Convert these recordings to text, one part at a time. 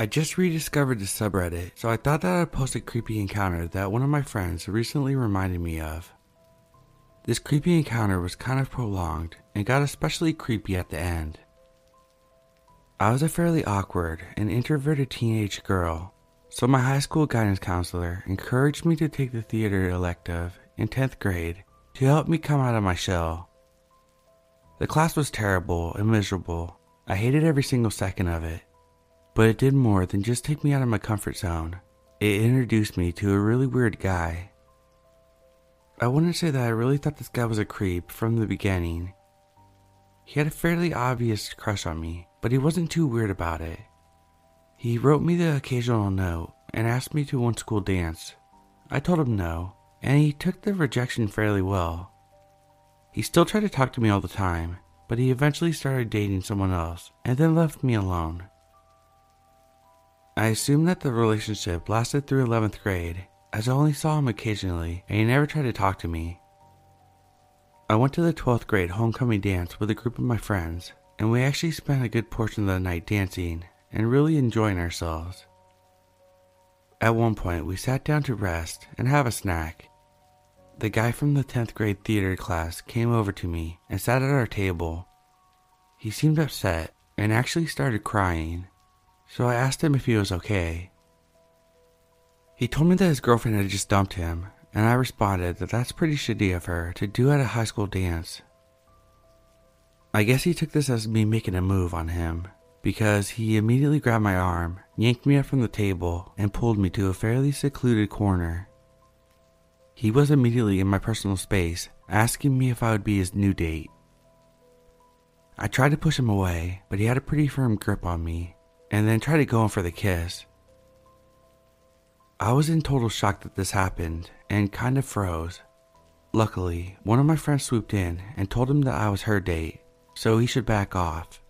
I just rediscovered the subreddit, so I thought that I'd post a creepy encounter that one of my friends recently reminded me of. This creepy encounter was kind of prolonged and got especially creepy at the end. I was a fairly awkward and introverted teenage girl, so my high school guidance counselor encouraged me to take the theater elective in 10th grade to help me come out of my shell. The class was terrible and miserable. I hated every single second of it. But it did more than just take me out of my comfort zone. It introduced me to a really weird guy. I wouldn't say that I really thought this guy was a creep from the beginning. He had a fairly obvious crush on me, but he wasn't too weird about it. He wrote me the occasional note and asked me to one school dance. I told him no, and he took the rejection fairly well. He still tried to talk to me all the time, but he eventually started dating someone else and then left me alone. I assume that the relationship lasted through 11th grade, as I only saw him occasionally and he never tried to talk to me. I went to the 12th grade homecoming dance with a group of my friends, and we actually spent a good portion of the night dancing and really enjoying ourselves. At one point, we sat down to rest and have a snack. The guy from the 10th grade theater class came over to me and sat at our table. He seemed upset and actually started crying so I asked him if he was okay. He told me that his girlfriend had just dumped him, and I responded that that's pretty shitty of her to do at a high school dance. I guess he took this as me making a move on him, because he immediately grabbed my arm, yanked me up from the table, and pulled me to a fairly secluded corner. He was immediately in my personal space, asking me if I would be his new date. I tried to push him away, but he had a pretty firm grip on me, and then tried to go in for the kiss. I was in total shock that this happened and kind of froze. Luckily, one of my friends swooped in and told him that I was her date, so he should back off.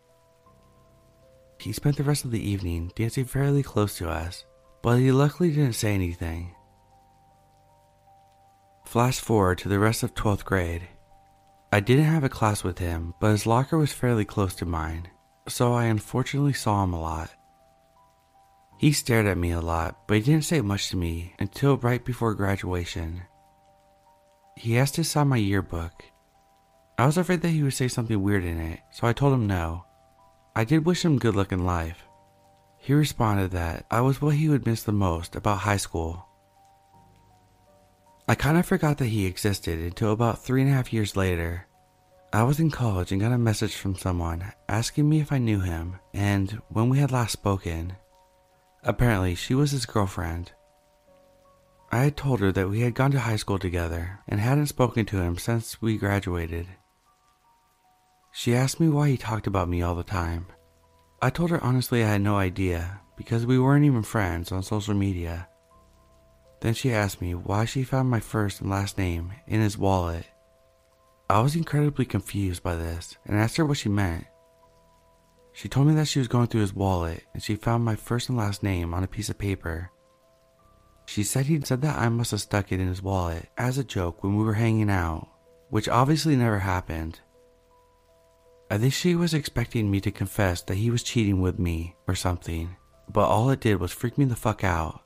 He spent the rest of the evening dancing fairly close to us, but he luckily didn't say anything. Flash forward to the rest of 12th grade. I didn't have a class with him, but his locker was fairly close to mine, so I unfortunately saw him a lot. He stared at me a lot, but he didn't say much to me until right before graduation. He asked to sign my yearbook. I was afraid that he would say something weird in it, so I told him no. I did wish him good luck in life. He responded that I was what he would miss the most about high school. I kind of forgot that he existed until about three and a half years later. I was in college and got a message from someone asking me if I knew him and when we had last spoken. Apparently, she was his girlfriend. I had told her that we had gone to high school together and hadn't spoken to him since we graduated. She asked me why he talked about me all the time. I told her honestly I had no idea because we weren't even friends on social media. Then she asked me why she found my first and last name in his wallet I was incredibly confused by this and asked her what she meant. She told me that she was going through his wallet and she found my first and last name on a piece of paper. She said he'd said that I must have stuck it in his wallet as a joke when we were hanging out, which obviously never happened. I think she was expecting me to confess that he was cheating with me or something, but all it did was freak me the fuck out.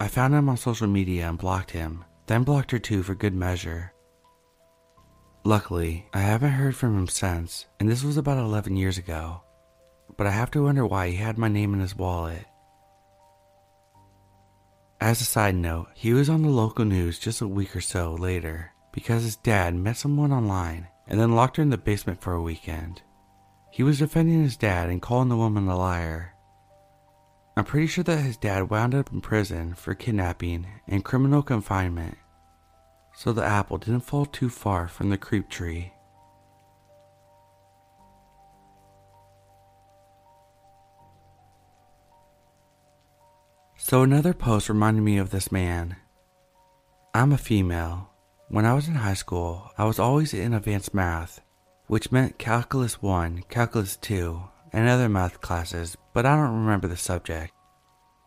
I found him on social media and blocked him, then blocked her too for good measure. Luckily, I haven't heard from him since, and this was about 11 years ago. But I have to wonder why he had my name in his wallet. As a side note, he was on the local news just a week or so later because his dad met someone online and then locked her in the basement for a weekend. He was defending his dad and calling the woman a liar. I'm pretty sure that his dad wound up in prison for kidnapping and criminal confinement so the apple didn't fall too far from the creep tree. So another post reminded me of this man. I'm a female. When I was in high school, I was always in advanced math, which meant calculus 1, calculus 2, and other math classes, but I don't remember the subject.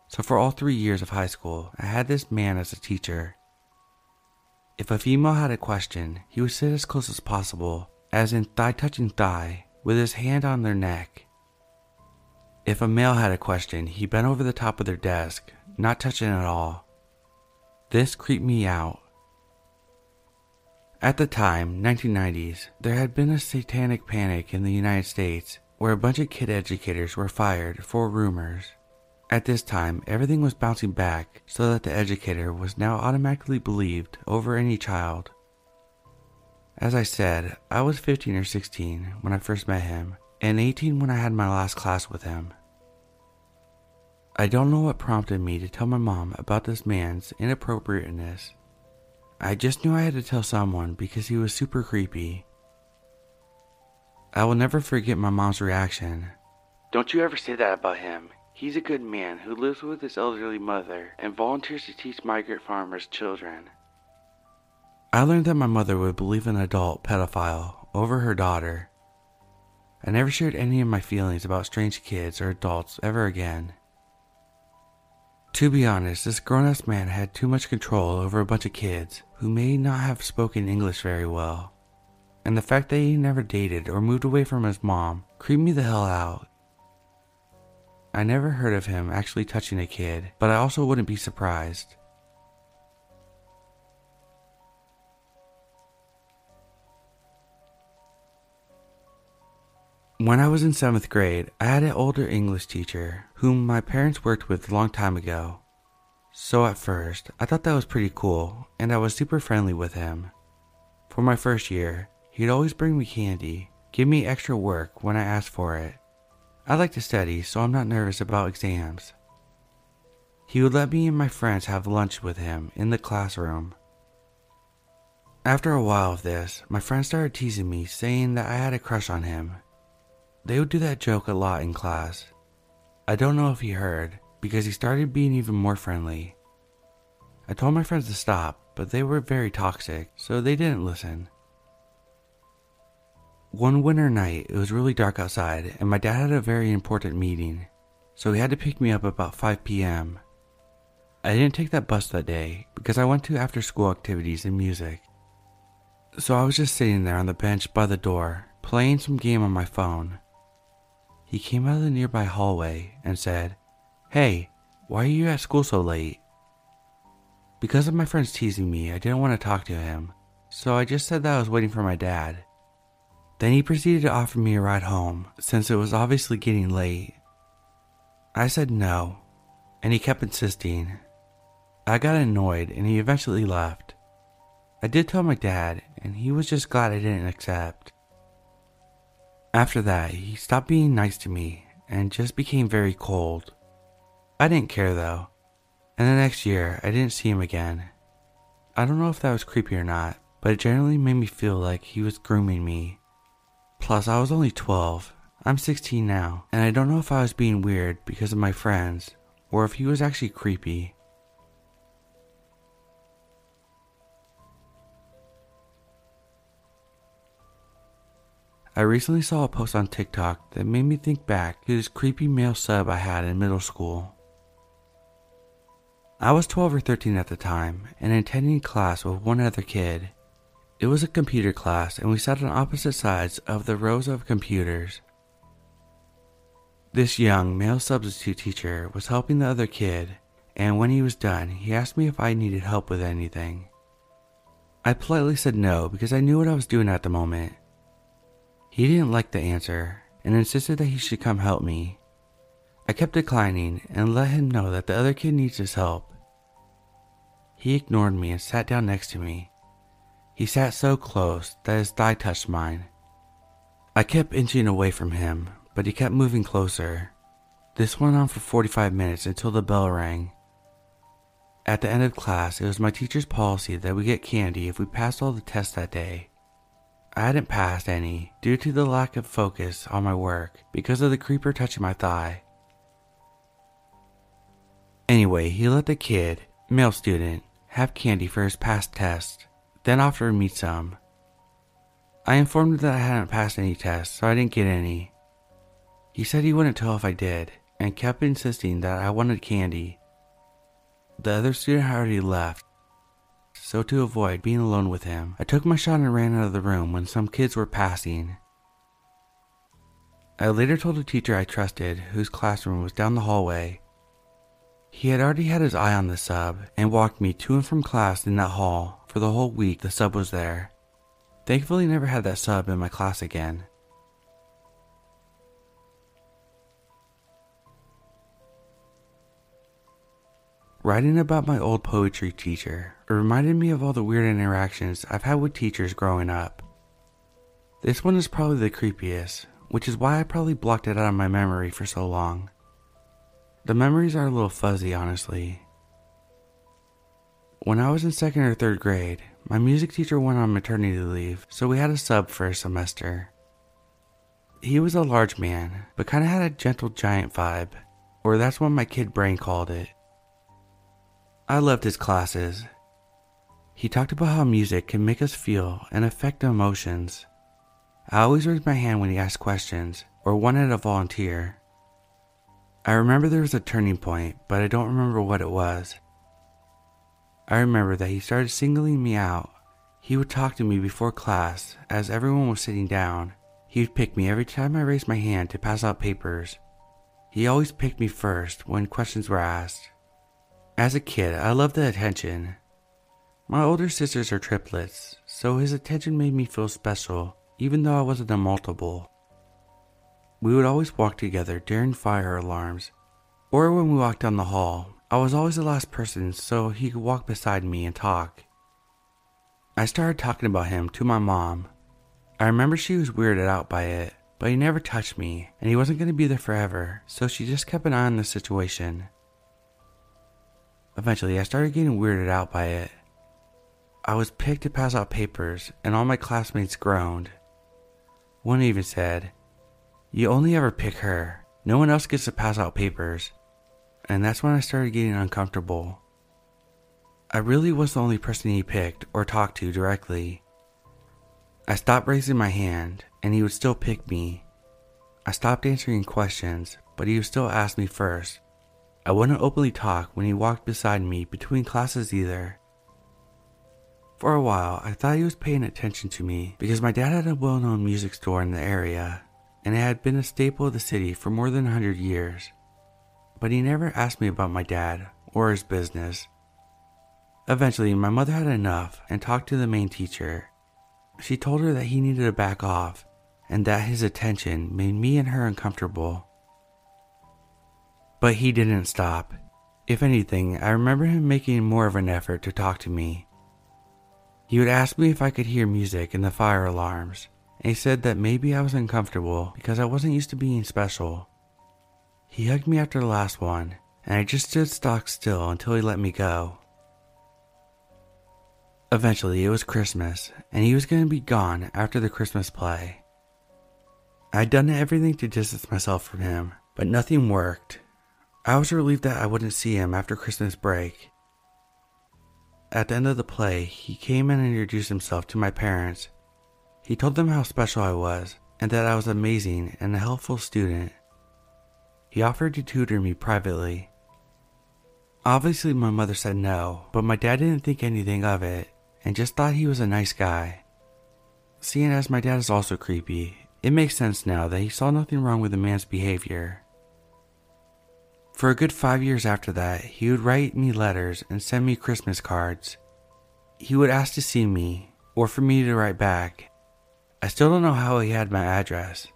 So for all three years of high school, I had this man as a teacher if a female had a question, he would sit as close as possible, as in thigh touching thigh, with his hand on their neck. If a male had a question, he bent over the top of their desk, not touching at all. This creeped me out. At the time, 1990s, there had been a satanic panic in the United States where a bunch of kid educators were fired for rumors. At this time, everything was bouncing back so that the educator was now automatically believed over any child. As I said, I was 15 or 16 when I first met him, and 18 when I had my last class with him. I don't know what prompted me to tell my mom about this man's inappropriateness. I just knew I had to tell someone because he was super creepy I will never forget my mom's reaction. Don't you ever say that about him. He's a good man who lives with his elderly mother and volunteers to teach migrant farmers' children. I learned that my mother would believe an adult pedophile over her daughter. I never shared any of my feelings about strange kids or adults ever again. To be honest, this grown ass man had too much control over a bunch of kids who may not have spoken English very well and the fact that he never dated or moved away from his mom creeped me the hell out. I never heard of him actually touching a kid, but I also wouldn't be surprised. When I was in 7th grade, I had an older English teacher whom my parents worked with a long time ago. So at first, I thought that was pretty cool, and I was super friendly with him. For my first year, He'd always bring me candy, give me extra work when I asked for it. I like to study, so I'm not nervous about exams. He would let me and my friends have lunch with him in the classroom. After a while of this, my friends started teasing me, saying that I had a crush on him. They would do that joke a lot in class. I don't know if he heard, because he started being even more friendly. I told my friends to stop, but they were very toxic, so they didn't listen. One winter night, it was really dark outside, and my dad had a very important meeting, so he had to pick me up about 5 p.m. I didn't take that bus that day because I went to after school activities and music. So I was just sitting there on the bench by the door, playing some game on my phone. He came out of the nearby hallway and said, Hey, why are you at school so late? Because of my friends teasing me, I didn't want to talk to him, so I just said that I was waiting for my dad. Then he proceeded to offer me a ride home, since it was obviously getting late. I said no, and he kept insisting. I got annoyed and he eventually left. I did tell my dad, and he was just glad I didn't accept. After that, he stopped being nice to me and just became very cold. I didn't care though, and the next year I didn't see him again. I don't know if that was creepy or not, but it generally made me feel like he was grooming me Plus, I was only 12. I'm 16 now, and I don't know if I was being weird because of my friends or if he was actually creepy. I recently saw a post on TikTok that made me think back to this creepy male sub I had in middle school. I was 12 or 13 at the time and attending class with one other kid. It was a computer class, and we sat on opposite sides of the rows of computers. This young male substitute teacher was helping the other kid, and when he was done, he asked me if I needed help with anything. I politely said no because I knew what I was doing at the moment. He didn't like the answer and insisted that he should come help me. I kept declining and let him know that the other kid needs his help. He ignored me and sat down next to me. He sat so close that his thigh touched mine. I kept inching away from him, but he kept moving closer. This went on for 45 minutes until the bell rang. At the end of class, it was my teacher's policy that we get candy if we passed all the tests that day. I hadn't passed any due to the lack of focus on my work because of the creeper touching my thigh. Anyway, he let the kid, male student, have candy for his passed test then offered me some. I informed him that I hadn't passed any tests, so I didn't get any. He said he wouldn't tell if I did, and kept insisting that I wanted candy. The other student had already left, so to avoid being alone with him, I took my shot and ran out of the room when some kids were passing. I later told a teacher I trusted, whose classroom was down the hallway. He had already had his eye on the sub and walked me to and from class in that hall for the whole week the sub was there. Thankfully, never had that sub in my class again. Writing about my old poetry teacher it reminded me of all the weird interactions I've had with teachers growing up. This one is probably the creepiest, which is why I probably blocked it out of my memory for so long. The memories are a little fuzzy, honestly. When I was in second or third grade, my music teacher went on maternity leave, so we had a sub for a semester. He was a large man, but kind of had a gentle giant vibe, or that's what my kid brain called it. I loved his classes. He talked about how music can make us feel and affect emotions. I always raised my hand when he asked questions or wanted to volunteer. I remember there was a turning point, but I don't remember what it was. I remember that he started singling me out. He would talk to me before class as everyone was sitting down. He would pick me every time I raised my hand to pass out papers. He always picked me first when questions were asked. As a kid, I loved the attention. My older sisters are triplets, so his attention made me feel special, even though I wasn't a multiple. We would always walk together during fire alarms, or when we walked down the hall. I was always the last person, so he could walk beside me and talk. I started talking about him to my mom. I remember she was weirded out by it, but he never touched me, and he wasn't going to be there forever, so she just kept an eye on the situation. Eventually, I started getting weirded out by it. I was picked to pass out papers, and all my classmates groaned. One even said, You only ever pick her. No one else gets to pass out papers. And that's when I started getting uncomfortable. I really was the only person he picked or talked to directly. I stopped raising my hand, and he would still pick me. I stopped answering questions, but he would still ask me first, I wouldn't openly talk when he walked beside me between classes either. For a while, I thought he was paying attention to me because my dad had a well known music store in the area, and it had been a staple of the city for more than a 100 years. But he never asked me about my dad or his business. Eventually, my mother had enough and talked to the main teacher. She told her that he needed to back off and that his attention made me and her uncomfortable. But he didn't stop. If anything, I remember him making more of an effort to talk to me. He would ask me if I could hear music in the fire alarms, and he said that maybe I was uncomfortable because I wasn't used to being special. He hugged me after the last one, and I just stood stock still until he let me go. Eventually, it was Christmas, and he was going to be gone after the Christmas play. I'd done everything to distance myself from him, but nothing worked, I was relieved that I wouldn't see him after Christmas break. At the end of the play, he came and introduced himself to my parents. He told them how special I was and that I was amazing and a helpful student. He offered to tutor me privately. Obviously, my mother said no, but my dad didn't think anything of it and just thought he was a nice guy. Seeing as my dad is also creepy, it makes sense now that he saw nothing wrong with the man's behavior. For a good five years after that, he would write me letters and send me Christmas cards. He would ask to see me, or for me to write back. I still don't know how he had my address.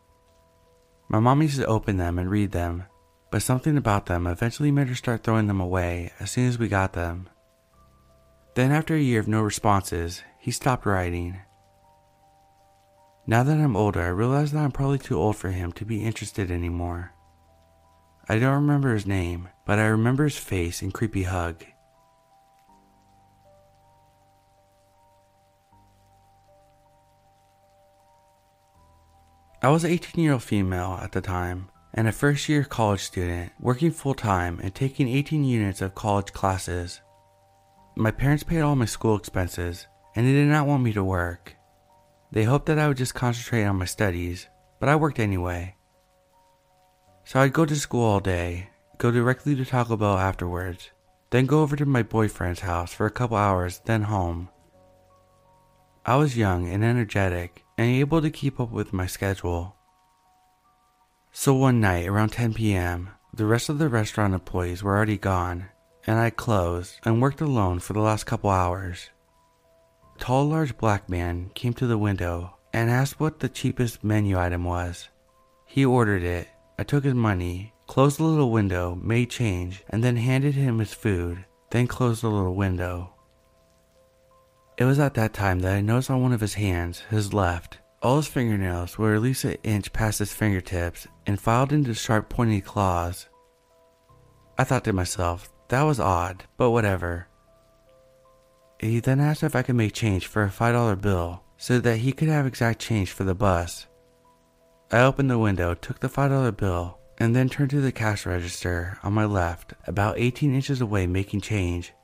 My mom used to open them and read them, but something about them eventually made her start throwing them away as soon as we got them. Then, after a year of no responses, he stopped writing. Now that I'm older, I realize that I'm probably too old for him to be interested anymore. I don't remember his name, but I remember his face and creepy hug. I was an 18 year old female at the time and a first year college student working full time and taking 18 units of college classes. My parents paid all my school expenses and they did not want me to work. They hoped that I would just concentrate on my studies, but I worked anyway. So I'd go to school all day, go directly to Taco Bell afterwards, then go over to my boyfriend's house for a couple hours, then home. I was young and energetic and able to keep up with my schedule. So one night around 10 p.m., the rest of the restaurant employees were already gone, and I closed and worked alone for the last couple hours. Tall, large black man came to the window and asked what the cheapest menu item was. He ordered it. I took his money, closed the little window, made change, and then handed him his food, then closed the little window. It was at that time that I noticed on one of his hands, his left, all his fingernails were at least an inch past his fingertips and filed into sharp pointy claws. I thought to myself, that was odd, but whatever. He then asked if I could make change for a $5 bill so that he could have exact change for the bus. I opened the window, took the $5 bill, and then turned to the cash register on my left, about 18 inches away, making change.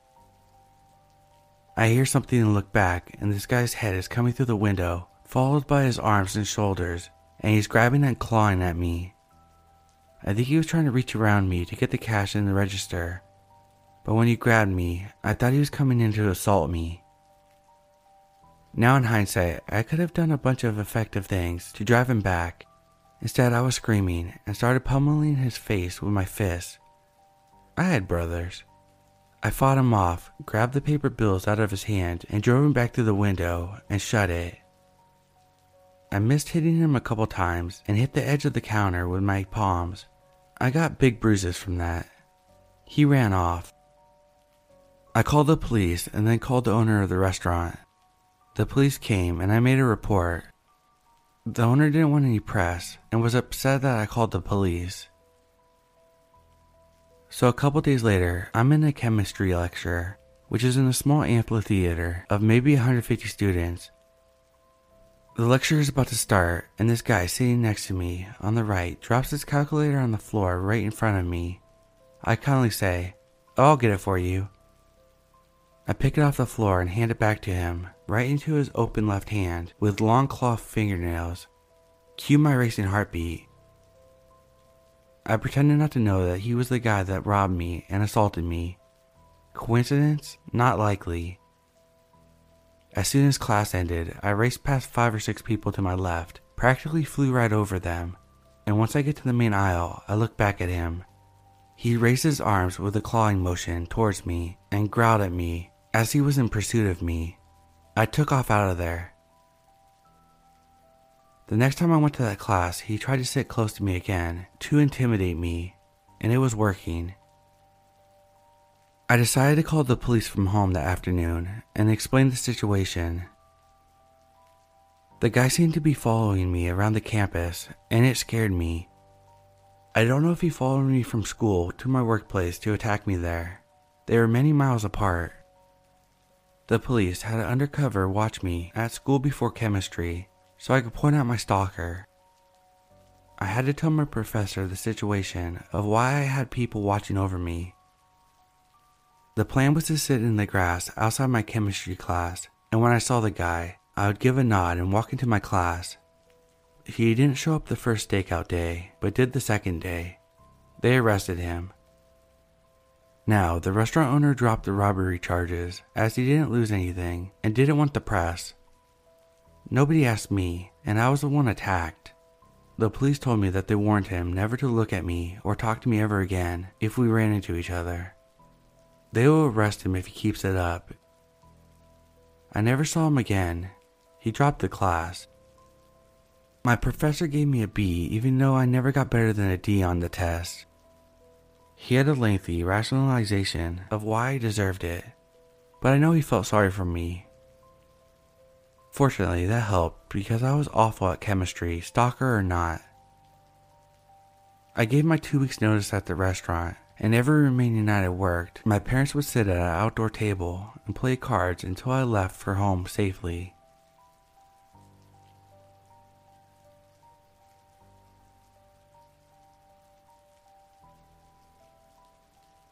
I hear something and look back, and this guy's head is coming through the window, followed by his arms and shoulders, and he's grabbing and clawing at me. I think he was trying to reach around me to get the cash in the register, but when he grabbed me, I thought he was coming in to assault me. Now, in hindsight, I could have done a bunch of effective things to drive him back. Instead, I was screaming and started pummeling his face with my fists. I had brothers. I fought him off, grabbed the paper bills out of his hand, and drove him back through the window and shut it. I missed hitting him a couple times and hit the edge of the counter with my palms. I got big bruises from that. He ran off. I called the police and then called the owner of the restaurant. The police came and I made a report. The owner didn't want any press and was upset that I called the police. So a couple days later, I'm in a chemistry lecture, which is in a small amphitheater of maybe 150 students. The lecture is about to start, and this guy sitting next to me on the right drops his calculator on the floor right in front of me. I kindly say, oh, I'll get it for you. I pick it off the floor and hand it back to him, right into his open left hand with long cloth fingernails. Cue my racing heartbeat. I pretended not to know that he was the guy that robbed me and assaulted me. Coincidence? Not likely. As soon as class ended, I raced past five or six people to my left, practically flew right over them, and once I get to the main aisle, I look back at him. He raised his arms with a clawing motion towards me and growled at me as he was in pursuit of me. I took off out of there. The next time I went to that class, he tried to sit close to me again to intimidate me, and it was working. I decided to call the police from home that afternoon and explain the situation. The guy seemed to be following me around the campus, and it scared me. I don't know if he followed me from school to my workplace to attack me there. They were many miles apart. The police had an undercover watch me at school before chemistry so I could point out my stalker. I had to tell my professor the situation of why I had people watching over me. The plan was to sit in the grass outside my chemistry class, and when I saw the guy, I would give a nod and walk into my class. He didn't show up the first stakeout day, but did the second day. They arrested him. Now, the restaurant owner dropped the robbery charges as he didn't lose anything and didn't want the press. Nobody asked me, and I was the one attacked. The police told me that they warned him never to look at me or talk to me ever again if we ran into each other. They will arrest him if he keeps it up. I never saw him again. He dropped the class. My professor gave me a B even though I never got better than a D on the test. He had a lengthy rationalization of why I deserved it, but I know he felt sorry for me Fortunately, that helped because I was awful at chemistry, stalker or not. I gave my two weeks' notice at the restaurant, and every remaining night I worked, my parents would sit at an outdoor table and play cards until I left for home safely.